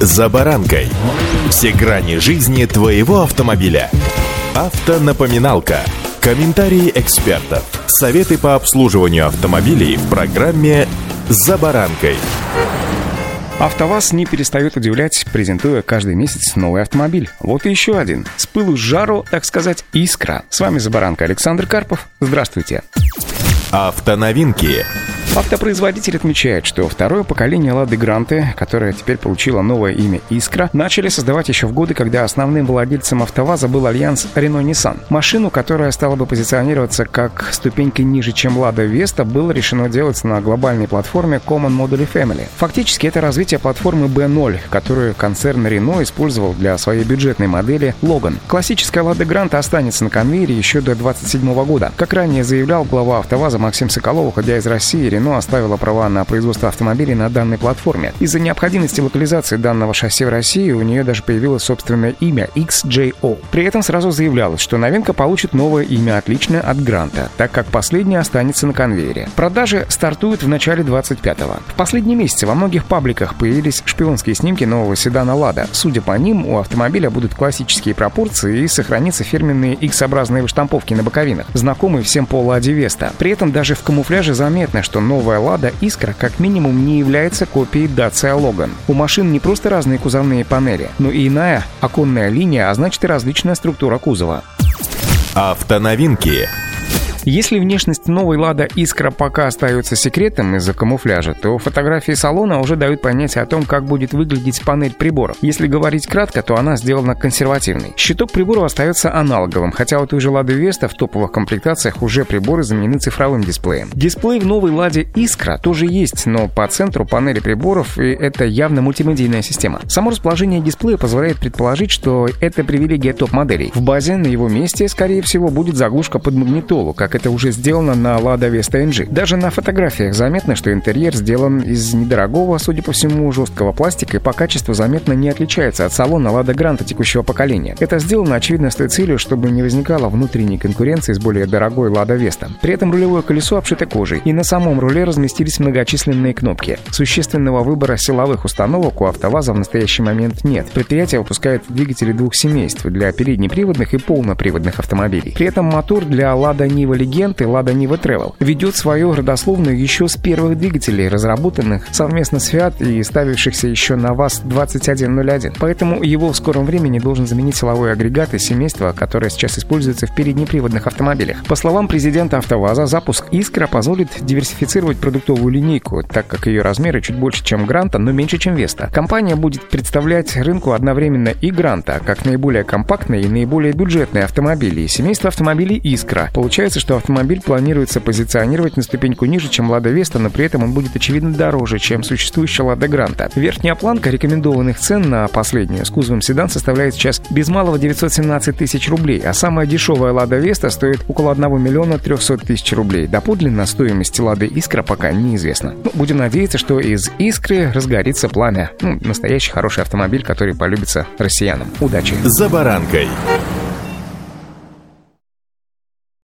«За баранкой». Все грани жизни твоего автомобиля. Автонапоминалка. Комментарии экспертов. Советы по обслуживанию автомобилей в программе «За баранкой». АвтоВАЗ не перестает удивлять, презентуя каждый месяц новый автомобиль. Вот и еще один. С пылу с жару, так сказать, искра. С вами «За баранкой» Александр Карпов. Здравствуйте. Автоновинки. Автопроизводитель отмечает, что второе поколение «Лады Гранты», которое теперь получило новое имя «Искра», начали создавать еще в годы, когда основным владельцем «АвтоВАЗа» был альянс Renault-Nissan. Машину, которая стала бы позиционироваться как ступенькой ниже, чем «Лада Веста», было решено делать на глобальной платформе Common Module Family. Фактически это развитие платформы B0, которую концерн Renault использовал для своей бюджетной модели Logan. Классическая «Лада Гранта» останется на конвейере еще до 2027 года. Как ранее заявлял глава «АвтоВАЗа» Максим Соколов, уходя из России, Renault оставила права на производство автомобилей на данной платформе. Из-за необходимости локализации данного шасси в России у нее даже появилось собственное имя XJO. При этом сразу заявлялось, что новинка получит новое имя, отличное от Гранта, так как последнее останется на конвейере. Продажи стартуют в начале 25-го. В последние месяцы во многих пабликах появились шпионские снимки нового седана «Лада». Судя по ним, у автомобиля будут классические пропорции и сохранятся фирменные X-образные выштамповки на боковинах, знакомые всем по «Ладе Веста». При этом даже в камуфляже заметно, что новая «Лада Искра» как минимум не является копией Dacia Logan. У машин не просто разные кузовные панели, но и иная оконная линия, а значит и различная структура кузова. Автоновинки. Если внешность новой «Лада Искра» пока остается секретом из-за камуфляжа, то фотографии салона уже дают понятие о том, как будет выглядеть панель приборов. Если говорить кратко, то она сделана консервативной. Щиток приборов остается аналоговым, хотя у той же «Лады Веста» в топовых комплектациях уже приборы заменены цифровым дисплеем. Дисплей в новой «Ладе Искра» тоже есть, но по центру панели приборов, и это явно мультимедийная система. Само расположение дисплея позволяет предположить, что это привилегия топ-моделей. В базе на его месте, скорее всего, будет заглушка под магнитолу, как это уже сделано на Lada Vesta NG. Даже на фотографиях заметно, что интерьер сделан из недорогого, судя по всему, жесткого пластика и по качеству заметно не отличается от салона Lada Granta текущего поколения. Это сделано, очевидно, с той целью, чтобы не возникало внутренней конкуренции с более дорогой Lada Vesta. При этом рулевое колесо обшито кожей, и на самом руле разместились многочисленные кнопки. Существенного выбора силовых установок у АвтоВАЗа в настоящий момент нет. Предприятие выпускает двигатели двух семейств для переднеприводных и полноприводных автомобилей. При этом мотор для Lada Niva И Lada Niva Travel ведет свою родословную еще с первых двигателей, разработанных совместно с Fiat и ставившихся еще на ВАЗ-2101. Поэтому его в скором времени должен заменить силовой агрегат из семейства, которое сейчас используется в переднеприводных автомобилях. По словам президента АвтоВАЗа, запуск «Искра» позволит диверсифицировать продуктовую линейку, так как ее размеры чуть больше, чем Гранта, но меньше, чем Веста. Компания будет представлять рынку одновременно и Гранта, как наиболее компактные и наиболее бюджетные автомобили, и семейство автомобилей «Искра». Получается, что автомобиль планируется позиционировать на ступеньку ниже, чем Лада Веста, но при этом он будет очевидно дороже, чем существующая Лада Гранта. Верхняя планка рекомендованных цен на последнюю с кузовом седан составляет сейчас без малого 917 тысяч рублей, а самая дешевая Лада Веста стоит около 1 миллиона 300 тысяч рублей. Доподлинно стоимость Лады Искра пока неизвестна. Ну, будем надеяться, что из Искры разгорится пламя. Ну, настоящий хороший автомобиль, который полюбится россиянам. Удачи! «За баранкой».